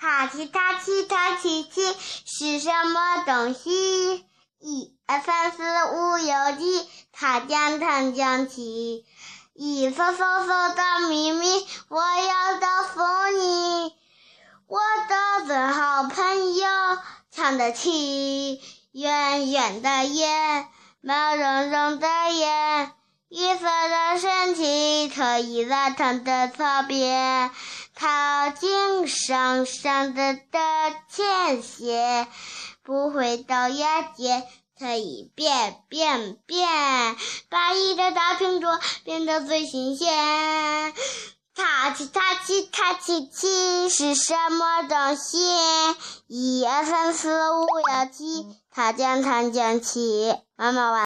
塔起塔起塔起起是什么东西？一二三四五六七，塔将塔将起，一封封封的秘密，我要告诉你，我的最好朋友唱得起，圆圆的眼，毛茸茸的眼，绿色的身体，可以在长的草边，它经上上的的前鞋。不会到牙尖，可以变变变，把一个大苹果变得最新鲜。塔起塔起塔起起是什么东西？一二三四五六七，它将它将起。妈妈完。